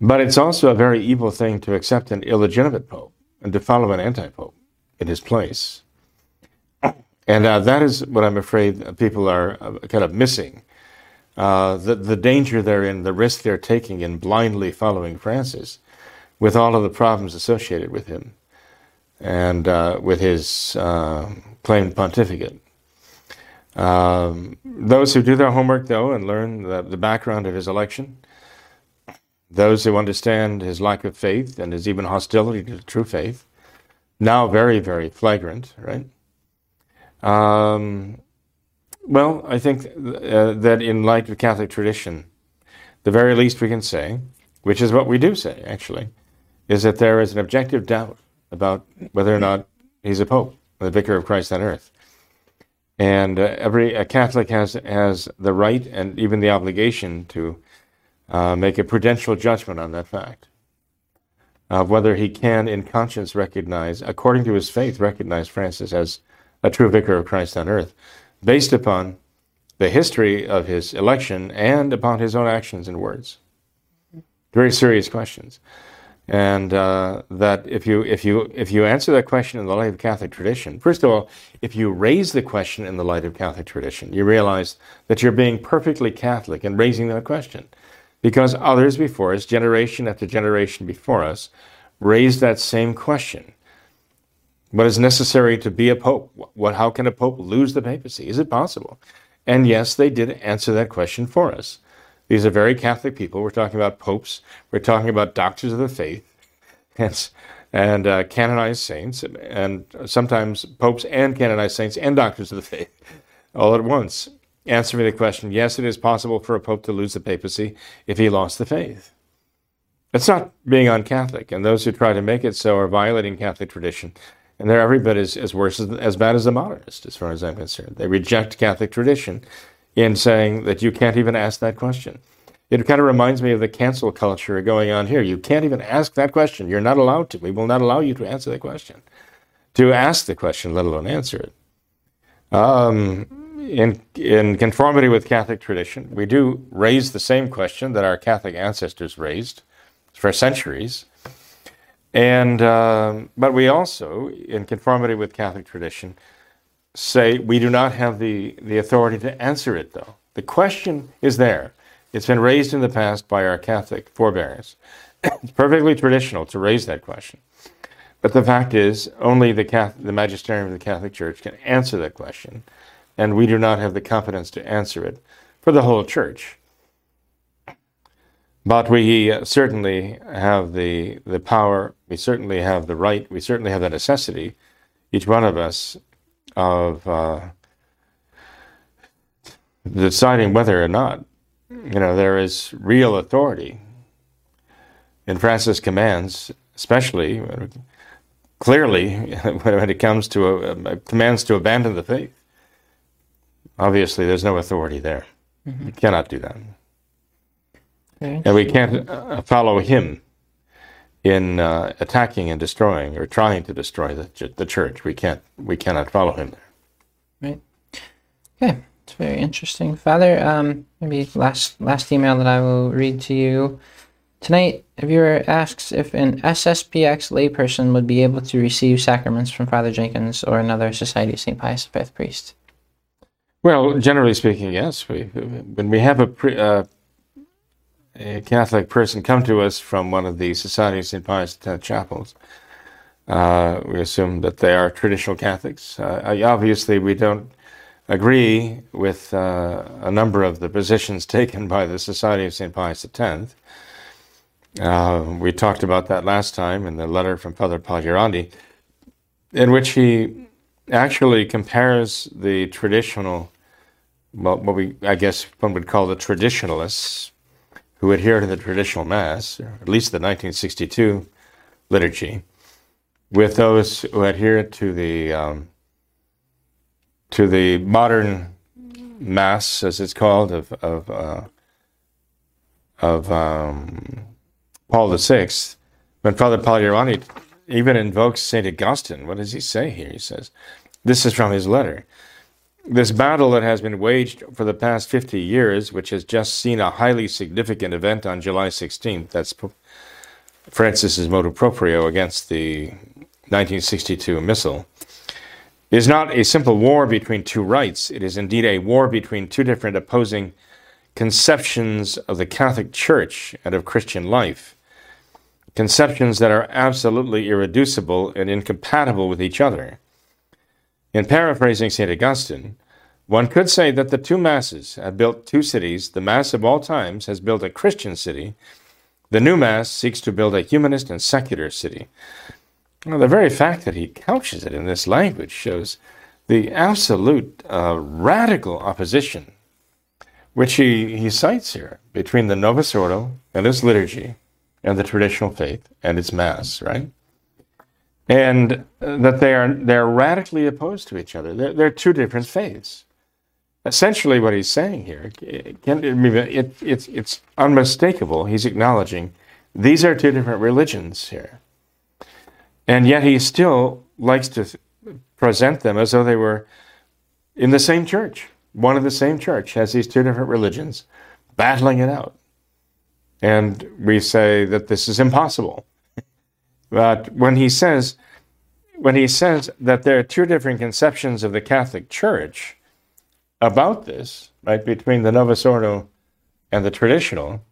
S2: But it's also a very evil thing to accept an illegitimate pope and to follow an anti pope in his place. And uh, that is what I'm afraid people are uh, kind of missing uh, the, the danger they're in, the risk they're taking in blindly following Francis, with all of the problems associated with him and uh, with his uh, claimed pontificate. Um, those who do their homework, though, and learn the, the background of his election, those who understand his lack of faith and his even hostility to the true faith, now very, very flagrant, right? Um, well, I think uh, that in light of Catholic tradition, the very least we can say, which is what we do say actually, is that there is an objective doubt about whether or not he's a pope, the vicar of Christ on earth. And uh, every a Catholic has has the right and even the obligation to uh, make a prudential judgment on that fact of whether he can, in conscience, recognize, according to his faith, recognize Francis as a true vicar of Christ on earth based upon the history of his election and upon his own actions and words. Very serious questions. And uh, that if you, if, you, if you answer that question in the light of Catholic tradition, first of all, if you raise the question in the light of Catholic tradition, you realize that you're being perfectly Catholic in raising that question. Because others before us, generation after generation before us, raised that same question. What is necessary to be a pope? What, how can a pope lose the papacy? Is it possible? And yes, they did answer that question for us. These are very Catholic people. We're talking about popes. We're talking about doctors of the faith, and, and uh, canonized saints, and sometimes popes and canonized saints and doctors of the faith all at once. Answer me the question yes, it is possible for a pope to lose the papacy if he lost the faith. It's not being un-Catholic, and those who try to make it so are violating Catholic tradition and they're every bit as, as worse as, as bad as the modernists, as far as I'm concerned. They reject Catholic tradition in saying that you can't even ask that question. It kind of reminds me of the cancel culture going on here. You can't even ask that question. You're not allowed to. We will not allow you to answer the question, to ask the question, let alone answer it. Um, in, in conformity with Catholic tradition, we do raise the same question that our Catholic ancestors raised for centuries and um, but we also, in conformity with Catholic tradition, say we do not have the, the authority to answer it. Though the question is there, it's been raised in the past by our Catholic forebears. it's perfectly traditional to raise that question. But the fact is, only the, Catholic, the magisterium of the Catholic Church can answer that question, and we do not have the competence to answer it for the whole Church. But we certainly have the, the power, we certainly have the right, we certainly have the necessity, each one of us, of uh, deciding whether or not, you know, there is real authority in Francis' commands, especially clearly when it comes to a, a commands to abandon the faith. Obviously, there's no authority there.
S1: Mm-hmm.
S2: We cannot do that,
S1: Very
S2: and we can't uh, follow him in uh, attacking and destroying or trying to destroy the, the church. We can't. We cannot follow him there.
S1: Right. Okay. It's very interesting, Father. Um, maybe last last email that I will read to you tonight. A viewer asks if an SSPX layperson would be able to receive sacraments from Father Jenkins or another Society of Saint Pius V priest.
S2: Well, generally speaking, yes. We, when we have a, pre, uh, a Catholic person come to us from one of the Society of St. Pius X chapels, uh, we assume that they are traditional Catholics. Uh, obviously, we don't agree with uh, a number of the positions taken by the Society of St. Pius X. Uh, we talked about that last time in the letter from Father Pagliarani, in which he actually compares the traditional, well, what we, I guess one would call the traditionalists, who adhere to the traditional Mass, at least the 1962 liturgy, with those who adhere to the um, to the modern Mass, as it's called, of of uh, of um, Paul VI. When Father Pagliarani even invokes Saint Augustine, what does he say here? He says, "This is from his letter." This battle that has been waged for the past 50 years, which has just seen a highly significant event on July 16th, that's Francis's motu proprio against the 1962 missal, is not a simple war between two rights. It is indeed a war between two different opposing conceptions of the Catholic Church and of Christian life. Conceptions that are absolutely irreducible and incompatible with each other. In paraphrasing St. Augustine, one could say that the two masses have built two cities. The Mass of all times has built a Christian city. The new Mass seeks to build a humanist and secular city. The very fact that he couches it in this language shows the absolute uh, radical opposition which he, he cites here between the Novus Ordo and its liturgy and the traditional faith and its Mass, right? And that they are they're radically opposed to each other. They're, they're two different faiths. Essentially, what he's saying here, it, it, it's it's unmistakable. He's acknowledging these are two different religions here, and yet he still likes to present them as though they were in the same church. One of the same church has these two different religions battling it out, and we say that this is impossible but when he says, when he says that there are two different conceptions of the Catholic Church about this, right, between the Novus Ordo and the traditional,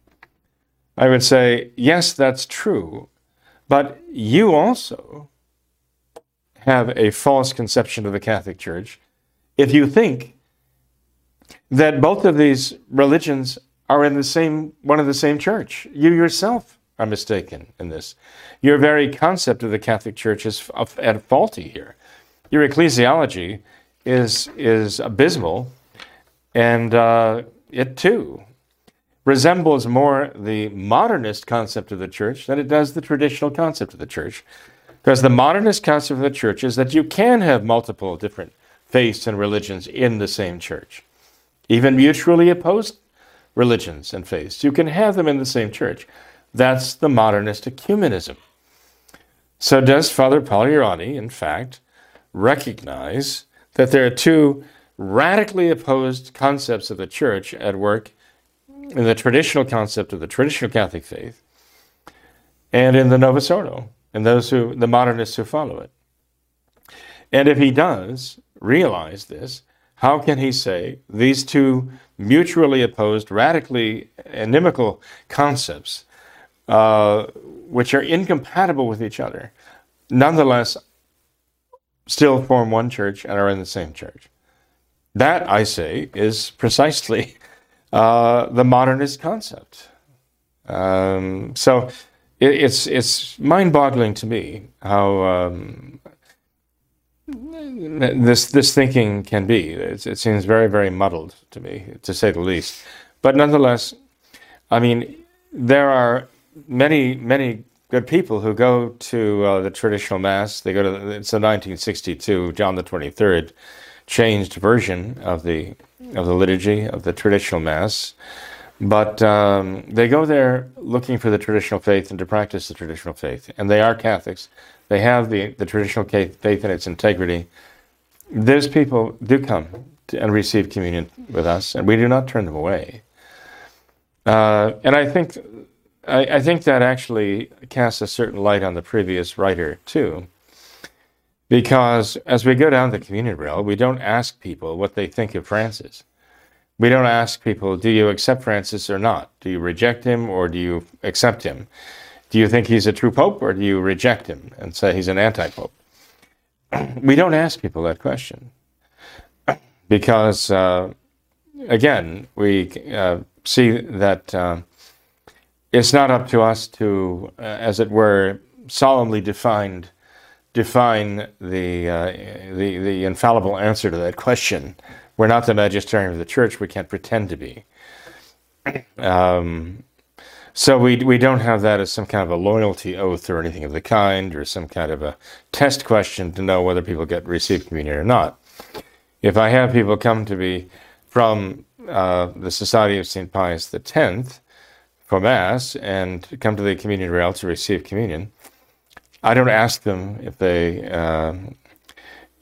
S2: I would say, yes, that's true, but you also have a false conception of the Catholic Church if you think that both of these religions are in the same one of the same church. You yourself are mistaken in this. Your very concept of the Catholic Church is at faulty here. Your ecclesiology is is abysmal, and uh, it too resembles more the modernist concept of the church than it does the traditional concept of the church. Because the modernist concept of the church is that you can have multiple different faiths and religions in the same church, even mutually opposed religions and faiths. You can have them in the same church. That's the modernist ecumenism. So, does Father Pagliarani, in fact, recognize that there are two radically opposed concepts of the church at work in the traditional concept of the traditional Catholic faith and in the Novus Ordo and those who, the modernists who follow it? And if he does realize this, how can he say these two mutually opposed, radically inimical concepts uh, which are incompatible with each other, nonetheless still form one church and are in the same church. That, I say, is precisely uh, the modernist concept. Um, so it, it's, it's mind boggling to me how um, this, this thinking can be. It, it seems very, very muddled to me, to say the least. But nonetheless, I mean, there are many, many good people who go to uh, the traditional mass. They go to the, it's a 1962 John the 23rd changed version of the of the liturgy of the traditional mass, but um, they go there looking for the traditional faith and to practice the traditional faith. And they are Catholics. They have the the traditional faith in its integrity. Those people do come to, and receive communion with us, and we do not turn them away. Uh, and I think I, I, think that actually casts a certain light on the previous writer too, because as we go down the communion rail, we don't ask people what they think of Francis. We don't ask people, do you accept Francis or not? Do you reject him or do you accept him? Do you think he's a true pope or do you reject him and say he's an anti pope? we don't ask people that question because, uh, again, we uh, see that uh, it's not up to us to, uh, as it were, solemnly defined define the, uh, the the infallible answer to that question. We're not the magisterium of the church. We can't pretend to be. Um, so we we don't have that as some kind of a loyalty oath or anything of the kind, or some kind of a test question to know whether people get received communion or not. If I have people come to me from uh, the Society of St. Pius X for Mass and come to the communion rail to receive communion, I don't ask them if they uh,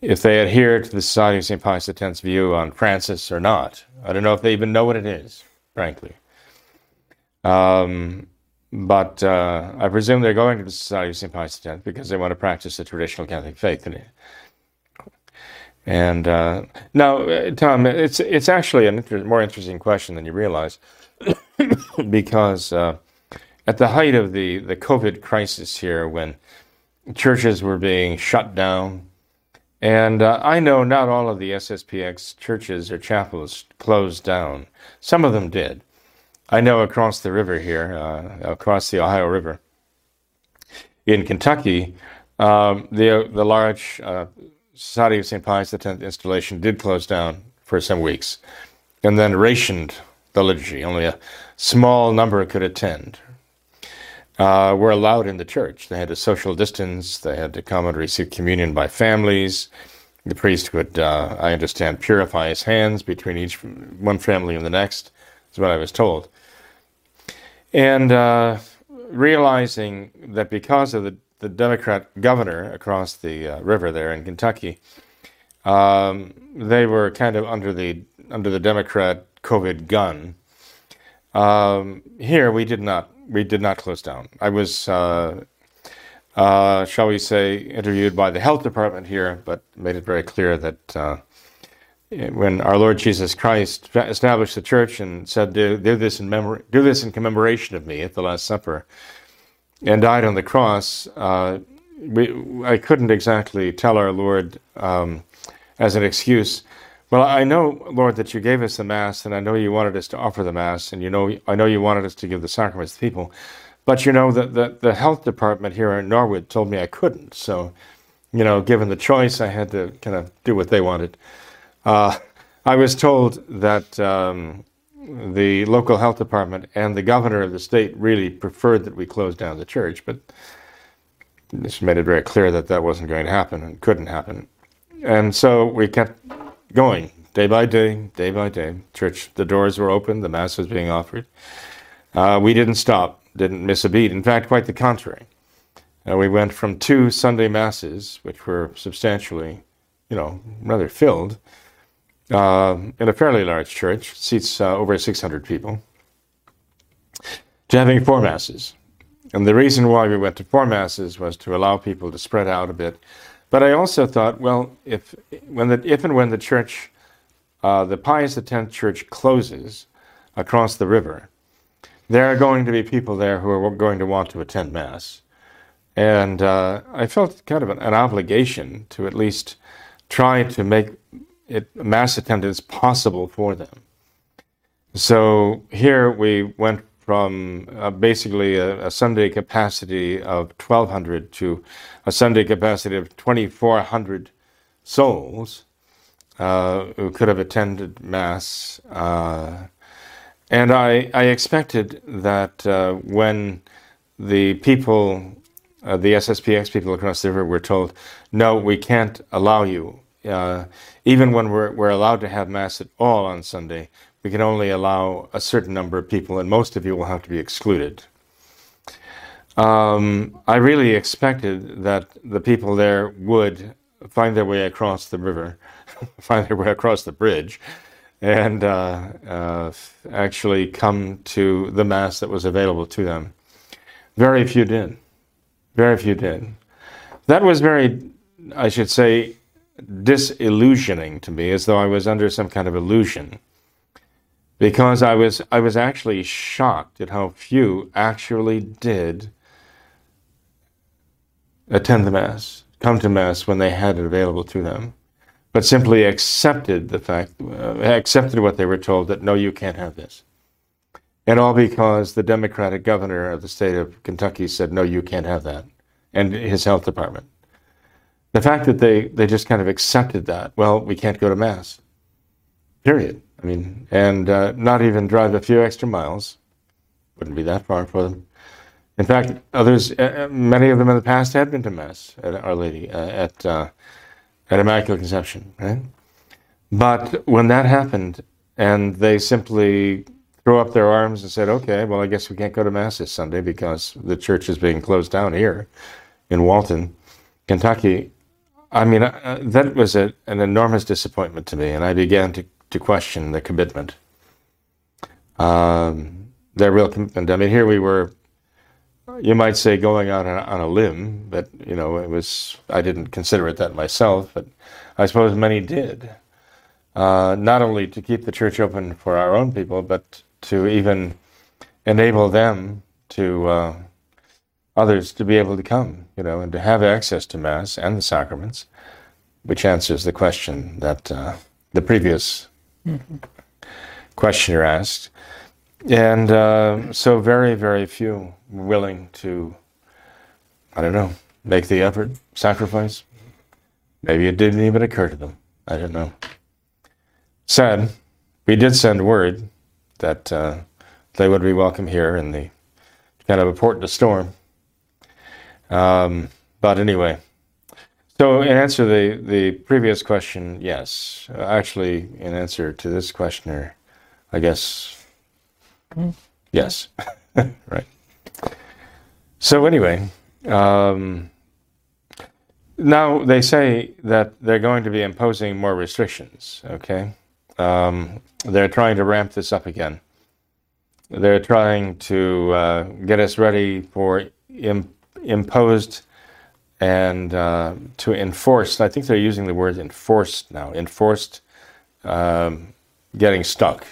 S2: if they adhere to the Society of St. Pius X's view on Francis or not. I don't know if they even know what it is, frankly. Um, but uh, I presume they're going to the Society of St. Pius X because they want to practice the traditional Catholic faith. And uh, now, uh, Tom, it's it's actually a inter- more interesting question than you realize, because uh, at the height of the the COVID crisis here, when churches were being shut down, and uh, I know not all of the SSPX churches or chapels closed down. Some of them did. I know across the river here, uh, across the Ohio River, in Kentucky, um, the the large uh, Society of St. Pius X installation did close down for some weeks and then rationed the liturgy. Only a small number could attend. Uh, were allowed in the church. They had to social distance. They had to come and receive communion by families. The priest would, uh, I understand, purify his hands between each one family and the next. Is what I was told. And uh, realizing that because of the the Democrat governor across the uh, river there in Kentucky, um, they were kind of under the under the Democrat COVID gun. Um, here we did not we did not close down. I was, uh, uh, shall we say, interviewed by the health department here, but made it very clear that uh, when our Lord Jesus Christ established the church and said, "Do, do this in memory, do this in commemoration of me" at the Last Supper and died on the cross, uh, we, I couldn't exactly tell our Lord um, as an excuse. Well, I know, Lord, that you gave us the Mass, and I know you wanted us to offer the Mass, and you know, I know you wanted us to give the sacraments to people, but you know that the, the health department here in Norwood told me I couldn't. So, you know, given the choice, I had to kind of do what they wanted. Uh, I was told that um, the local health department and the governor of the state really preferred that we close down the church, but this made it very clear that that wasn't going to happen and couldn't happen. And so we kept going day by day, day by day. Church, the doors were open, the mass was being offered. Uh, we didn't stop, didn't miss a beat. In fact, quite the contrary. Uh, we went from two Sunday masses, which were substantially, you know, rather filled, uh, in a fairly large church, seats uh, over 600 people, to having four masses. And the reason why we went to four masses was to allow people to spread out a bit. But I also thought, well, if when the if and when the church, uh, the Pius X church closes across the river, there are going to be people there who are going to want to attend mass, and uh, I felt kind of an, an obligation to at least try to make it, mass attendance possible for them. So here we went from uh, basically a, a, Sunday capacity of 1,200 to a Sunday capacity of 2,400 souls uh, who could have attended Mass. Uh, and I, I expected that uh, when the people, uh, the SSPX people across the river, were told, no, we can't allow you. Uh, even when we're, we're allowed to have Mass at all on Sunday, we can only allow a certain number of people, and most of you will have to be excluded. Um, I really expected that the people there would find their way across the river, find their way across the bridge, and uh, uh, actually come to the Mass that was available to them. Very few did. Very few did. That was very, I should say, disillusioning to me, as though I was under some kind of illusion. Because I was, I was actually shocked at how few actually did attend the Mass, come to Mass when they had it available to them, but simply accepted the fact, uh, accepted what they were told that no, you can't have this. And all because the Democratic governor of the state of Kentucky said, no, you can't have that, and his health department. The fact that they, they just kind of accepted that, well, we can't go to Mass, period. I mean, and uh, not even drive a few extra miles, wouldn't be that far for them. In fact, others, uh, uh many of them in the past had been to Mass at Our Lady, uh, at, uh, at Immaculate Conception, right? But when that happened, and they simply threw up their arms and said, okay, well, I guess we can't go to Mass this Sunday because the church is being closed down here in Walton, Kentucky. I mean, uh, that was a, an enormous disappointment to me, and I began to, to question the commitment. Um, their real commitment. I mean, here we were, you might say, going out on, on a limb, but, you know, it was, I didn't consider it that myself, but I suppose many did. Uh, not only to keep the church open for our own people, but to even enable them to uh, others to be able to come, you know, and to have access to Mass and the sacraments, which answers the question that uh, the previous mm-hmm. questioner asked. And uh, so, very, very few willing to, I don't know, make the effort, sacrifice. Maybe it didn't even occur to them. I don't know. Sad. We did send word that uh, they would be welcome here in the kind of a port in a storm. Um, but anyway, so in answer to the, the previous question, yes. Uh, actually, in answer to this questioner, I guess, yes. right. So anyway, um, now they say that they're going to be imposing more restrictions, okay? Um, they're trying to ramp this up again. They're trying to uh, get us ready for Im- imposed and uh, to enforce. I think they're using the word enforced now. Enforced um, getting stuck.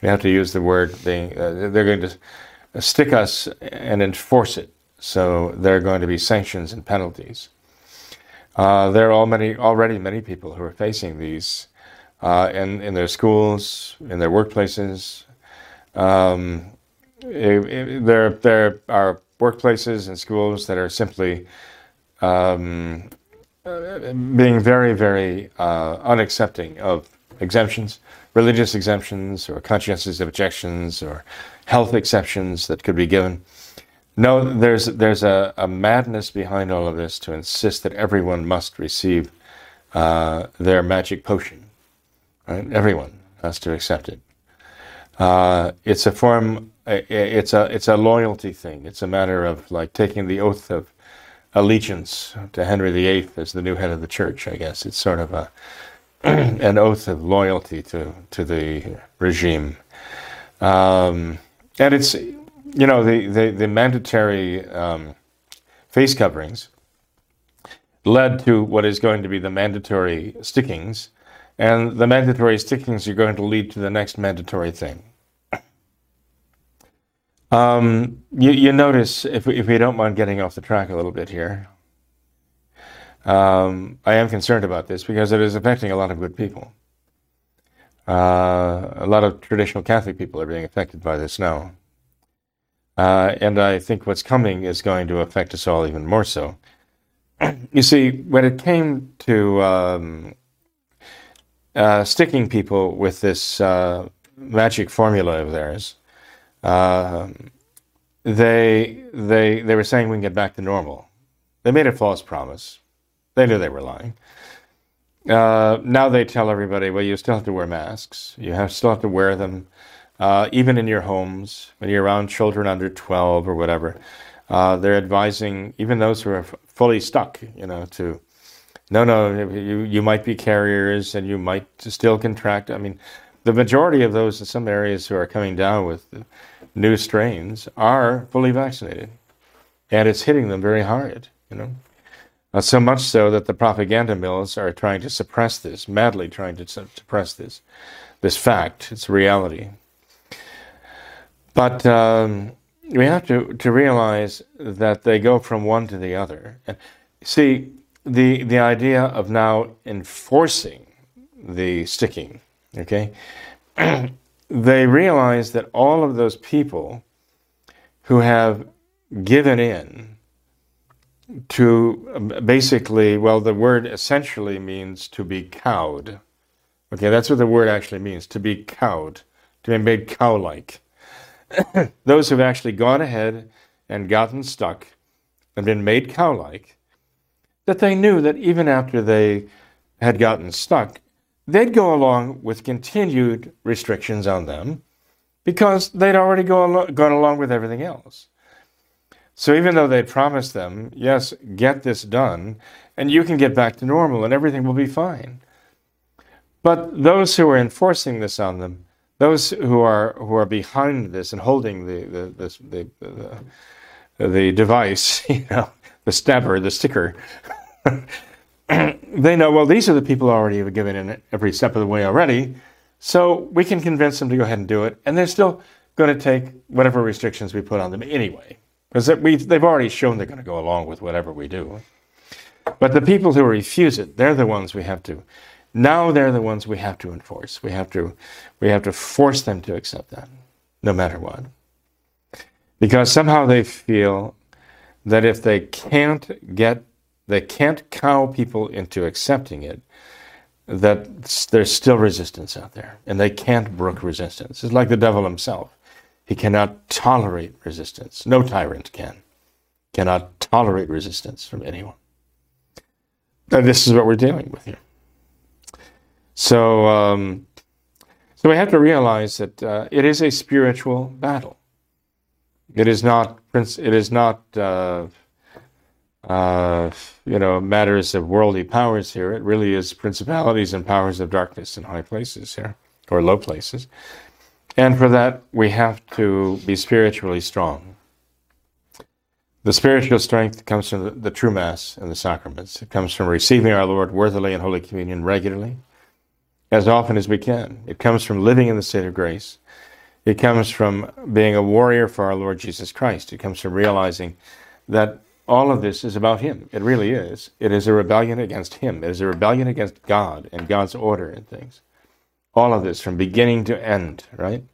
S2: We have to use the word. They, uh, they're going to stick us and enforce it. So there are going to be sanctions and penalties. Uh, there are already, already many people who are facing these uh, in, in their schools, in their workplaces. Um, it, it, there, there are workplaces and schools that are simply um, being very, very uh, unaccepting of exemptions, religious exemptions, or conscientious objections, or health exceptions that could be given. No, there's there's a, a madness behind all of this to insist that everyone must receive uh, their magic potion. Right? Everyone has to accept it. Uh, it's a form. It's a it's a loyalty thing. It's a matter of like taking the oath of allegiance to Henry VIII as the new head of the church. I guess it's sort of a an oath of loyalty to to the regime. Um, and it's you know the the, the mandatory um, face coverings led to what is going to be the mandatory stickings and the mandatory stickings are going to lead to the next mandatory thing. Um, you, you, notice, if we, if we don't mind getting off the track a little bit here, um, I am concerned about this because it is affecting a lot of good people. Uh, a lot of traditional Catholic people are being affected by this now. Uh, and I think what's coming is going to affect us all even more so. you see, when it came to um, uh, sticking people with this uh, magic formula of theirs. Uh, they they they were saying we can get back to normal. They made a false promise. They knew they were lying. Uh, now they tell everybody, well, you still have to wear masks. You have still have to wear them, uh, even in your homes when you're around children under 12 or whatever. Uh, they're advising even those who are f- fully stuck, you know, to no, no, you you might be carriers and you might still contract. I mean, the majority of those in some areas who are coming down with new strains are fully vaccinated, and it's hitting them very hard. You know. Uh, so much so that the propaganda mills are trying to suppress this, madly trying to suppress this, this fact, its reality. But um, we have to, to realize that they go from one to the other. And see, the, the idea of now enforcing the sticking, okay, they realize that all of those people who have given in to um, basically, well, the word essentially means to be cowed. Okay, that's what the word actually means to be cowed, to be made cow like. Those who've actually gone ahead and gotten stuck and been made cow like, that they knew that even after they had gotten stuck, they'd go along with continued restrictions on them because they'd already go al- gone along with everything else. So even though they promised them, yes, get this done, and you can get back to normal and everything will be fine. But those who are enforcing this on them, those who are who are behind this and holding the the the, the, the device, you know, the stabber, the sticker, they know well these are the people already have given in every step of the way already, so we can convince them to go ahead and do it, and they're still going to take whatever restrictions we put on them anyway. Because they've already shown they're going to go along with whatever we do. But the people who refuse it, they're the ones we have to. Now they're the ones we have to enforce. We have to, we have to force them to accept that, no matter what. Because somehow they feel that if they can't get, they can't cow people into accepting it, that there's still resistance out there, and they can't brook resistance. It's like the devil himself. He cannot tolerate resistance. No tyrant can. Cannot tolerate resistance from anyone. And this is what we're dealing with here. So, um, so we have to realize that uh, it is a spiritual battle. It is not. It is not. Uh, uh, you know, matters of worldly powers here. It really is principalities and powers of darkness in high places here, or low places. And for that, we have to be spiritually strong. The spiritual strength comes from the, the, true Mass and the sacraments. It comes from receiving our Lord worthily in Holy Communion regularly, as often as we can. It comes from living in the state of grace. It comes from being a warrior for our Lord Jesus Christ. It comes from realizing that all of this is about Him. It really is. It is a rebellion against Him. It is a rebellion against God and God's order and things all of this from beginning to end, right?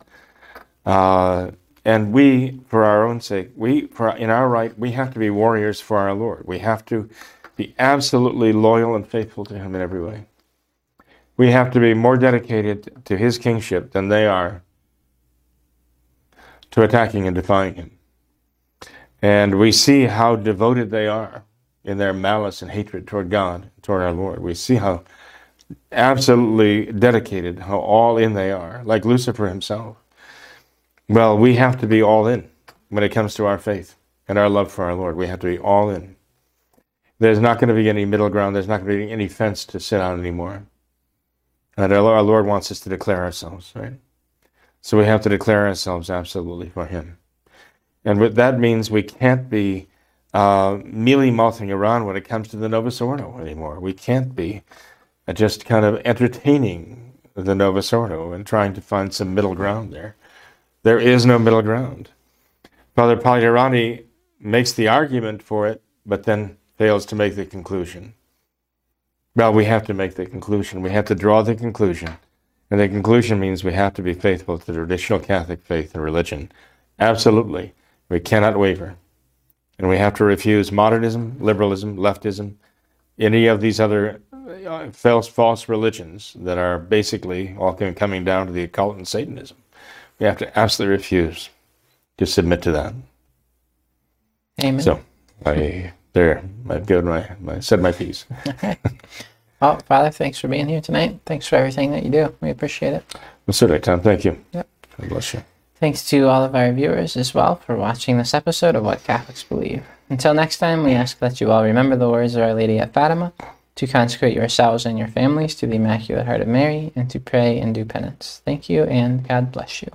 S2: Uh, and we, for our own sake, we, for in our right, we have to be warriors for our Lord. We have to be absolutely loyal and faithful to Him in every way. We have to be more dedicated to His kingship than they are to attacking and defying Him. And we see how devoted they are in their malice and hatred toward God, toward our Lord. We see how absolutely dedicated, how all in they are, like Lucifer himself. Well, we have to be all in when it comes to our faith and our love for our Lord. We have to be all in. There's not going to be any middle ground. There's not going to be any fence to sit on anymore. And our Lord wants us to declare ourselves, right? So we have to declare ourselves absolutely for Him. And what that means we can't be uh, mealy mouthing around when it comes to the Novus Ordo anymore. We can't be just kind of entertaining the Novus Ordo and trying to find some middle ground there. There is no middle ground. Father Pagliarani makes the argument for it, but then fails to make the conclusion. Well, we have to make the conclusion. We have to draw the conclusion. And the conclusion means we have to be faithful to the traditional Catholic faith and religion. Absolutely. We cannot waver. And we have to refuse modernism, liberalism, leftism, any of these other uh, false, false religions that are basically all coming down to the occult and Satanism. We have to absolutely refuse to submit to that.
S1: Amen.
S2: So I there I've given my, my said my piece.
S1: Okay. Well, Father, thanks for being here tonight. Thanks for everything that you do. We appreciate it.
S2: Well, certainly, Tom. Thank you.
S1: Yep.
S2: God bless you.
S1: Thanks to all of our viewers as well for watching this episode of What Catholics Believe. Until next time, we ask that you all remember the words of Our Lady at Fatima, to consecrate yourselves and your families to the Immaculate Heart of Mary, and to pray and do penance. Thank you, and God bless you.